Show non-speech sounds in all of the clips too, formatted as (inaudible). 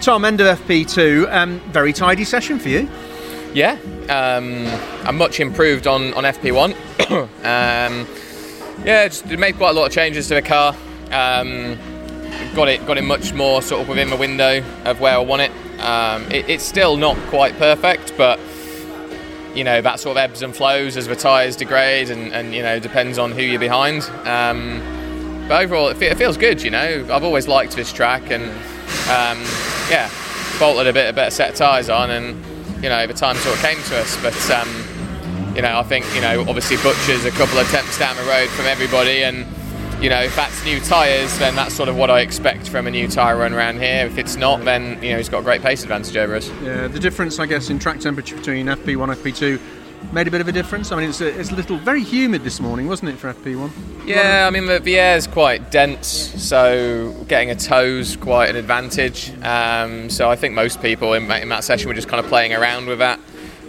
Tom, end of FP2. Um, very tidy session for you. Yeah, um, I'm much improved on, on FP1. (coughs) um, yeah, just made quite a lot of changes to the car. Um, got it got it much more sort of within the window of where I want it. Um, it. It's still not quite perfect, but you know that sort of ebbs and flows as the tyres degrade, and, and you know depends on who you're behind. Um, but overall, it, it, feels good. You know, I've always liked this track, and um, yeah, bolted a bit a better set of tyres on, and you know the time sort of came to us. But um, you know, I think you know obviously Butcher's a couple of attempts down the road from everybody, and you know, if that's new tyres, then that's sort of what I expect from a new tyre run around here. If it's not, then you know he's got a great pace advantage over us. Yeah, the difference, I guess, in track temperature between FP1 and FP2 made a bit of a difference. I mean, it's a, it's a little very humid this morning, wasn't it, for FP1? Yeah, I mean the, the air is quite dense, so getting a tow's quite an advantage. Um, so I think most people in, in that session were just kind of playing around with that.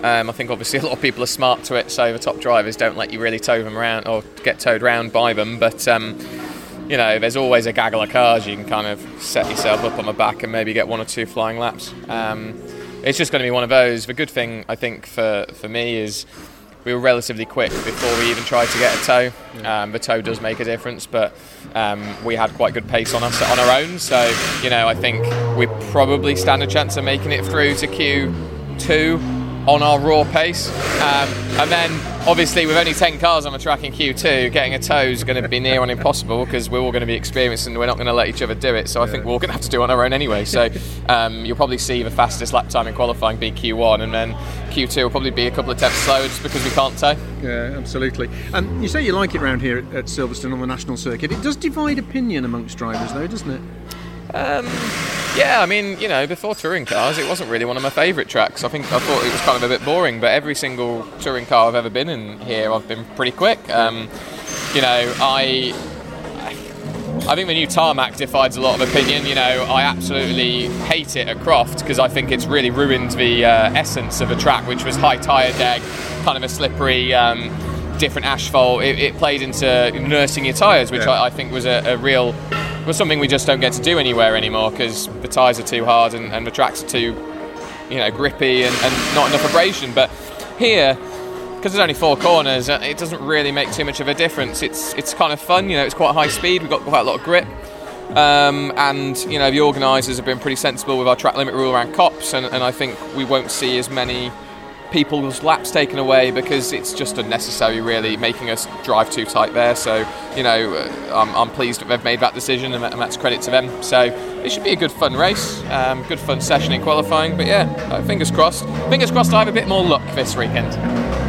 Um, I think obviously (laughs) a lot of people are smart to it, so the top drivers don't let you really tow them around or get towed around by them. But um, you know, there's always a gaggle of cars you can kind of set yourself up on the back and maybe get one or two flying laps. It's just going to be one of those. The good thing I think for for me is we were relatively quick before we even tried to get a tow. Um, the tow does make a difference, but um, we had quite good pace on us on our own. So you know, I think we probably stand a chance of making it through to Q2 on our raw pace. Um, and then, obviously, with only 10 cars on the track in Q2, getting a tow is going to be near on impossible because we're all going to be experienced and we're not going to let each other do it. So I think we're all going to have to do it on our own anyway. So um, you'll probably see the fastest lap time in qualifying be Q1, and then Q2 will probably be a couple of tenths slower just because we can't tow. Yeah, absolutely. Um, you say you like it around here at, at Silverstone on the national circuit. It does divide opinion amongst drivers, though, doesn't it? Um, yeah, I mean, you know, before touring cars, it wasn't really one of my favourite tracks. I think I thought it was kind of a bit boring, but every single touring car I've ever been in here, I've been pretty quick. Um, you know, I. I think the new tarmac divides a lot of opinion. You know, I absolutely hate it at Croft because I think it's really ruined the uh, essence of a track, which was high tyre deg, kind of a slippery, um, different asphalt. It, it, played into nursing your tyres, which yeah. I, I, think was a, a real was something we just don't get to do anywhere anymore because the tyres are too hard and, and, the tracks are too, you know, grippy and, and not enough abrasion. But here, because there's only four corners, uh, it doesn't really make too much of a difference. It's it's kind of fun, you know. It's quite high speed. We've got quite a lot of grip. Um, and you know the organisers have been pretty sensible with our track limit rule around Copse, and, and I think we won't see as many people's laps taken away because it's just unnecessary, really, making us drive too tight there. So, you know, uh, I'm, I'm pleased that they've made that decision, and that's credit to them. So, it should be a good fun race, um, good fun session in qualifying. But yeah, uh, fingers crossed. Fingers crossed I have a bit more luck this weekend.